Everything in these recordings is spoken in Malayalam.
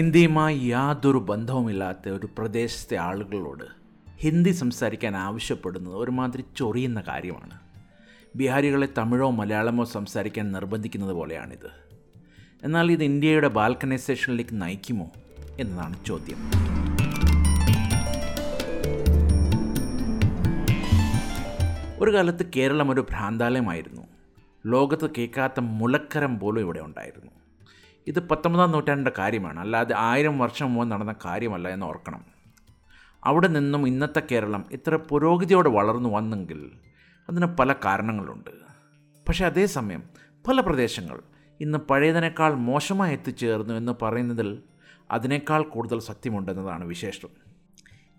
ഹിന്ദിയുമായി യാതൊരു ബന്ധവുമില്ലാത്ത ഒരു പ്രദേശത്തെ ആളുകളോട് ഹിന്ദി സംസാരിക്കാൻ ആവശ്യപ്പെടുന്നത് ഒരുമാതിരി ചൊറിയുന്ന കാര്യമാണ്. ബിഹാരികളെ തമിഴോ മലയാളമോ സംസാരിക്കാൻ നിർബന്ധിക്കുന്നത് പോലെയാണിത്. എന്നാൽ ഇത് ഇന്ത്യയുടെ ബാൽക്കനൈസേഷനിലേക്ക് നയിക്കുമോ എന്നതാണ് ചോദ്യം. ഒരു കാലത്ത് കേരളം ഒരു ഭ്രാന്താലയമായിരുന്നു. ലോകത്ത് കേൾക്കാത്ത മുലക്കരം പോലും ഇവിടെ ഉണ്ടായിരുന്നു. ഇത് പത്തൊമ്പതാം നൂറ്റാണ്ടിന്റെ കാര്യമാണ്. അല്ലാതെ ആയിരം വർഷം മുമ്പ് നടന്ന കാര്യമല്ല എന്ന് ഓർക്കണം. അവിടെ നിന്നും ഇന്നത്തെ കേരളം ഇത്ര പുരോഗതിയോടെ വളർന്നു വന്നെങ്കിൽ അതിന് പല കാരണങ്ങളുണ്ട്. പക്ഷേ അതേസമയം പല പ്രദേശങ്ങൾ ഇന്ന് പഴയതിനേക്കാൾ മോശമായി എത്തിച്ചേർന്നു എന്ന് പറയുന്നതിൽ അതിനേക്കാൾ കൂടുതൽ സത്യമുണ്ടെന്നതാണ് വിശേഷം.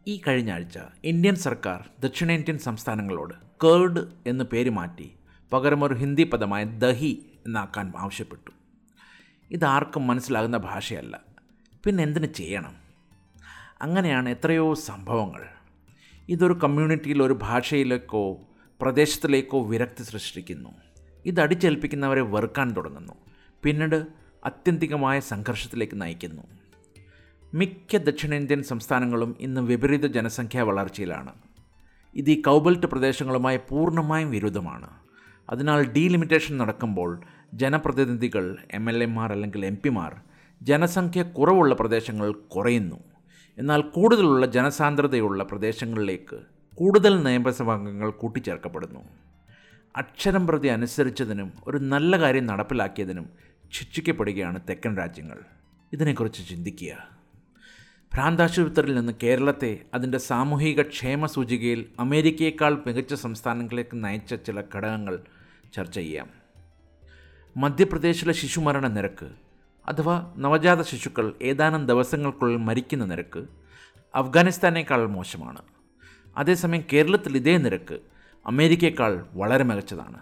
ഈ കഴിഞ്ഞ ആഴ്ച ഇന്ത്യൻ സർക്കാർ ദക്ഷിണേന്ത്യൻ സംസ്ഥാനങ്ങളോട് കേർഡ് എന്ന് പേര് മാറ്റി പകരം ഒരു ഹിന്ദി പദമായ ദഹി എന്നാക്കാൻ ആവശ്യപ്പെട്ടു. ഇതാർക്കും മനസ്സിലാകുന്ന ഭാഷയല്ല. പിന്നെ എന്തിനു ചെയ്യണം? അങ്ങനെയാണ് എത്രയോ സംഭവങ്ങൾ. ഇതൊരു കമ്മ്യൂണിറ്റിയിൽ ഒരു ഭാഷയിലേക്കോ പ്രദേശത്തിലേക്കോ വിരക്തി സൃഷ്ടിക്കുന്നു. ഇത് അടിച്ചേൽപ്പിക്കുന്നവരെ വെറുക്കാൻ തുടങ്ങുന്നു. പിന്നീട് അത്യന്തികമായ സംഘർഷത്തിലേക്ക് നയിക്കുന്നു. മിക്ക ദക്ഷിണേന്ത്യൻ സംസ്ഥാനങ്ങളും ഇന്ന് വിപരീത ജനസംഖ്യാ വളർച്ചയിലാണ്. ഇത് ഈ കൗബൽറ്റ് പ്രദേശങ്ങളുമായി പൂർണമായും വിരുദ്ധമാണ്. അതിനാൽ ഡീലിമിറ്റേഷൻ നടക്കുമ്പോൾ ജനപ്രതിനിധികൾ എം എൽ എമാർ അല്ലെങ്കിൽ എം പിമാർ ജനസംഖ്യ കുറവുള്ള പ്രദേശങ്ങൾ കുറയുന്നു. എന്നാൽ കൂടുതലുള്ള ജനസാന്ദ്രതയുള്ള പ്രദേശങ്ങളിലേക്ക് കൂടുതൽ നിയമസഭാംഗങ്ങൾ കൂട്ടിച്ചേർക്കപ്പെടുന്നു. അക്ഷരം പ്രതി അനുസരിച്ചതിനും ഒരു നല്ല കാര്യം നടപ്പിലാക്കിയതിനും ശിക്ഷിക്കപ്പെടുകയാണ് തെക്കൻ രാജ്യങ്ങൾ. ഇതിനെക്കുറിച്ച് ചിന്തിക്കുക. ഭ്രാന്താശുപത്രിയിൽ നിന്ന് കേരളത്തെ അതിന്റെ സാമൂഹിക ക്ഷേമ സൂചികയിൽ അമേരിക്കയേക്കാൾ മികച്ച സംസ്ഥാനങ്ങളിലേക്ക് നയിച്ച ചില ഘടകങ്ങൾ ചർച്ച ചെയ്യാം. മധ്യപ്രദേശിലെ ശിശുമരണ നിരക്ക് അഥവാ നവജാത ശിശുക്കൾ ഏതാനും ദിവസങ്ങൾക്കുള്ളിൽ മരിക്കുന്ന നിരക്ക് അഫ്ഗാനിസ്ഥാനേക്കാൾ മോശമാണ്. അതേസമയം കേരളത്തിൽ ഇതേ നിരക്ക് അമേരിക്കയേക്കാൾ വളരെ മികച്ചതാണ്.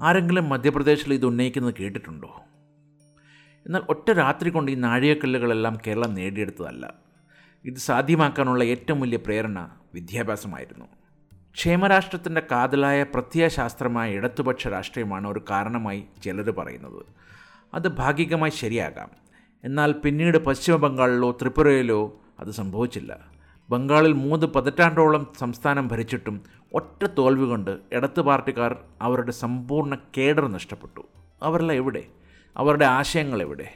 ആരെങ്കിലും മധ്യപ്രദേശിൽ ഇത് ഉന്നയിക്കുന്നത് കേട്ടിട്ടുണ്ടോ? എന്നാൽ ഒറ്റ രാത്രി കൊണ്ട് ഈ നാഴികക്കല്ലുകളെല്ലാം കേരളം നേടിയെടുത്തതല്ല. ഇത് സാധ്യമാക്കാനുള്ള ഏറ്റവും വലിയ പ്രേരണ വിദ്യാഭ്യാസമായിരുന്നു. ക്ഷേമരാഷ്ട്രത്തിന്റെ കാതലായ പ്രത്യയശാസ്ത്രമായ ഇടതുപക്ഷ രാഷ്ട്രീയമാണ് ഒരു കാരണമായി ചിലർ പറയുന്നത്. അത് ഭാഗികമായി ശരിയാകാം. എന്നാൽ പിന്നീട് പശ്ചിമ ബംഗാളിലോ ത്രിപുരയിലോ അത് സംഭവിച്ചില്ല. ബംഗാളിൽ മൂന്ന് പതിറ്റാണ്ടോളം സംസ്ഥാനം ഭരിച്ചിട്ടും ഒറ്റ തോൽവി കൊണ്ട് ഇടത്ത് പാർട്ടിക്കാർ അവരുടെ സമ്പൂർണ കേഡർ നഷ്ടപ്പെട്ടു. അവരെല്ലാം എവിടെ? അവരുടെ ആശയങ്ങൾ എവിടെ?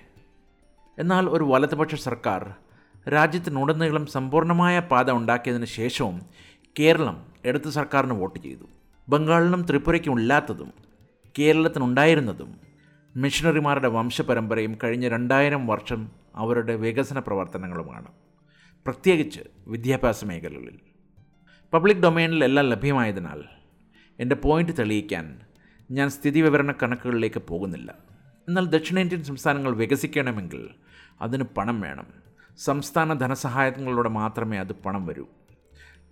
എന്നാൽ ഒരു വലതുപക്ഷ സർക്കാർ രാജ്യത്തിനുടനീളം സമ്പൂർണമായ പാത ഉണ്ടാക്കിയതിന് ശേഷവും കേരളം ഇടത് സർക്കാരിന് വോട്ട് ചെയ്തു. ബംഗാളിനും ത്രിപുരയ്ക്കും ഇല്ലാത്തതും കേരളത്തിനുണ്ടായിരുന്നതും മിഷണറിമാരുടെ വംശപരമ്പരയും കഴിഞ്ഞ രണ്ടായിരം വർഷം അവരുടെ വികസന പ്രവർത്തനങ്ങളുമാണ്. പ്രത്യേകിച്ച് വിദ്യാഭ്യാസ മേഖലകളിൽ. പബ്ലിക് ഡൊമൈനിൽ എല്ലാം ലഭ്യമായതിനാൽ എന്റെ പോയിന്റ് തെളിയിക്കാൻ ഞാൻ സ്ഥിതി വിവരണ കണക്കുകളിലേക്ക് പോകുന്നില്ല. എന്നാൽ ദക്ഷിണേന്ത്യൻ സംസ്ഥാനങ്ങൾ വികസിക്കണമെങ്കിൽ അതിന് പണം വേണം. സംസ്ഥാന ധനസഹായങ്ങളിലൂടെ മാത്രമേ അത് പണം വരൂ.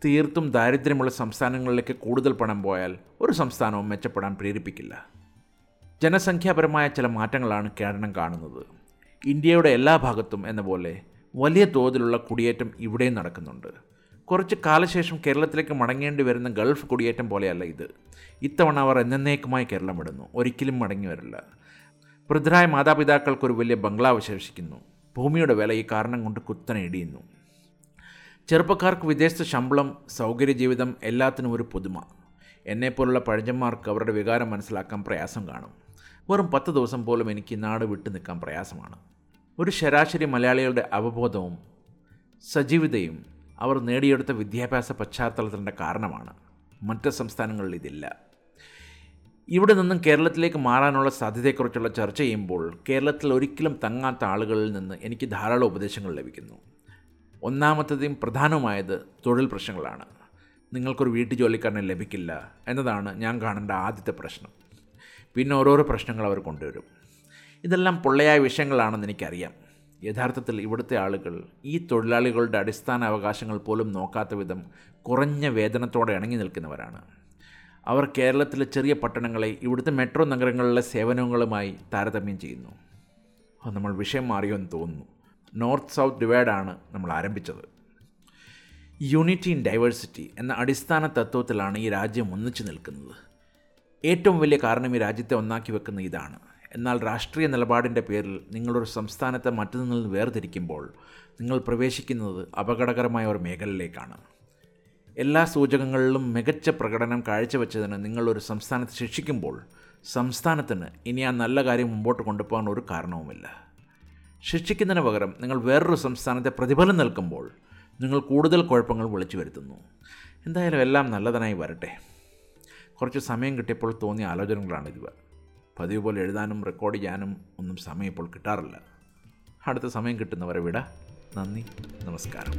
തീർത്തും ദാരിദ്ര്യമുള്ള സംസ്ഥാനങ്ങളിലേക്ക് കൂടുതൽ പണം പോയാൽ ഒരു സംസ്ഥാനവും മെച്ചപ്പെടാൻ പ്രേരിപ്പിക്കില്ല. ജനസംഖ്യാപരമായ ചില മാറ്റങ്ങളാണ് കേരളം കാണുന്നത്. ഇന്ത്യയുടെ എല്ലാ ഭാഗത്തും എന്ന പോലെ വലിയ തോതിലുള്ള കുടിയേറ്റം ഇവിടെയും നടക്കുന്നുണ്ട്. കുറച്ച് കാലശേഷം കേരളത്തിലേക്ക് മടങ്ങേണ്ടി വരുന്ന ഗൾഫ് കുടിയേറ്റം പോലെയല്ല ഇത്. ഇത്തവണ അവർ എന്നേക്കുമായി കേരളം വിടുന്നു ഒരിക്കലും മടങ്ങി വരില്ല. വൃദ്ധരായ മാതാപിതാക്കൾക്കൊരു വലിയ ബംഗ്ലാവ് ശേഷിക്കുന്നു ഭൂമിയുടെ വില ഈ കാരണം കൊണ്ട് കുത്തനെ ഇടിയുന്നു. ചെറുപ്പക്കാർക്ക് വിദേശത്ത് ശമ്പളം സൗകര്യ ജീവിതം എല്ലാത്തിനും ഒരു പുതുമ. എന്നെപ്പോലുള്ള പഴഞ്ചന്മാർക്ക് അവരുടെ വികാരം മനസ്സിലാക്കാൻ പ്രയാസം കാണും. വെറും പത്ത് ദിവസം പോലും എനിക്ക് നാട് വിട്ടു നിൽക്കാൻ പ്രയാസമാണ്. ഒരു ശരാശരി മലയാളികളുടെ അവബോധവും സജീവിതയും അവർ നേടിയെടുത്ത വിദ്യാഭ്യാസ പശ്ചാത്തലത്തിന്റെ കാരണമാണ്. മറ്റ് സംസ്ഥാനങ്ങളിൽ ഇതില്ല. ഇവിടെ നിന്നും കേരളത്തിലേക്ക് മാറാനുള്ള സാധ്യതയെക്കുറിച്ചുള്ള ചർച്ച ചെയ്യുമ്പോൾ കേരളത്തിൽ ഒരിക്കലും തങ്ങാത്ത ആളുകളിൽ നിന്ന് എനിക്ക് ധാരാളം ഉപദേശങ്ങൾ ലഭിക്കുന്നു. ഒന്നാമത്തതും പ്രധാനമായത് തൊഴിൽ പ്രശ്നങ്ങളാണ്. നിങ്ങൾക്കൊരു വീട്ടു ജോലിക്കാരനെ ലഭിക്കില്ല എന്നതാണ് ഞാൻ കാണേണ്ട ആദ്യത്തെ പ്രശ്നം. പിന്നെ ഓരോരോ പ്രശ്നങ്ങൾ അവർ കൊണ്ടുവരും. ഇതെല്ലാം പൊള്ളയായ വിഷയങ്ങളാണെന്ന് എനിക്കറിയാം. യഥാർത്ഥത്തിൽ ഇവിടുത്തെ ആളുകൾ ഈ തൊഴിലാളികളുടെ അടിസ്ഥാന അവകാശങ്ങൾ പോലും നോക്കാത്ത വിധം കുറഞ്ഞ വേതനത്തോടെ ഇണങ്ങി നിൽക്കുന്നവരാണ്. അവർ കേരളത്തിലെ ചെറിയ പട്ടണങ്ങളെ ഇവിടുത്തെ മെട്രോ നഗരങ്ങളിലെ സേവനങ്ങളുമായി താരതമ്യം ചെയ്യുന്നു. നമ്മൾ വിഷയം മാറിയോ എന്ന് തോന്നുന്നു. നോർത്ത് സൗത്ത് ഡിവൈഡാണ് നമ്മൾ ആരംഭിച്ചത്. യൂണിറ്റി ഇൻ ഡൈവേഴ്സിറ്റി എന്ന അടിസ്ഥാന തത്വത്തിലാണ് ഈ രാജ്യം ഒന്നിച്ചു നിൽക്കുന്നത്. ഏറ്റവും വലിയ കാരണം ഈ രാജ്യത്തെ ഒന്നാക്കി വെക്കുന്ന ഇതാണ്. എന്നാൽ രാഷ്ട്രീയ നിലപാടിന്റെ പേരിൽ നിങ്ങളൊരു സംസ്ഥാനത്തെ മറ്റൊന്നിൽ നിന്ന് വേർതിരിക്കുമ്പോൾ നിങ്ങൾ പ്രവേശിക്കുന്നത് അപകടകരമായ ഒരു മേഖലയിലേക്കാണ്. എല്ലാ സൂചകങ്ങളിലും മികച്ച പ്രകടനം കാഴ്ചവെച്ചതിന് നിങ്ങളൊരു സംസ്ഥാനത്ത് ശിക്ഷിക്കുമ്പോൾ സംസ്ഥാനത്തിന് ഇനി ആ നല്ല കാര്യം മുമ്പോട്ട് കൊണ്ടുപോകാൻ ഒരു കാരണവുമില്ല. ശിക്ഷിക്കുന്നതിന് പകരം നിങ്ങൾ വേറൊരു സംസ്ഥാനത്തെ പ്രതിഫലം നൽകുമ്പോൾ നിങ്ങൾ കൂടുതൽ കുഴപ്പങ്ങൾ വിളിച്ചു വരുത്തുന്നു. എന്തായാലും എല്ലാം നല്ലതിനായി വരട്ടെ. കുറച്ച് സമയം കിട്ടിയപ്പോൾ തോന്നിയ ആലോചനകളാണ് ഇവ. പതിവ് പോലെ എഴുതാനും റെക്കോർഡ് ചെയ്യാനും ഒന്നും സമയം ഇപ്പോൾ കിട്ടാറില്ല. അടുത്ത സമയം കിട്ടുന്നവരെ വിട. നന്ദി. നമസ്കാരം.